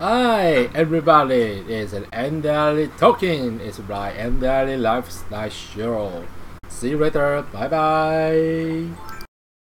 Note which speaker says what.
Speaker 1: Hi everybody, it's an Andy talking. It's my Andy lifestyle show. See you later. Bye bye.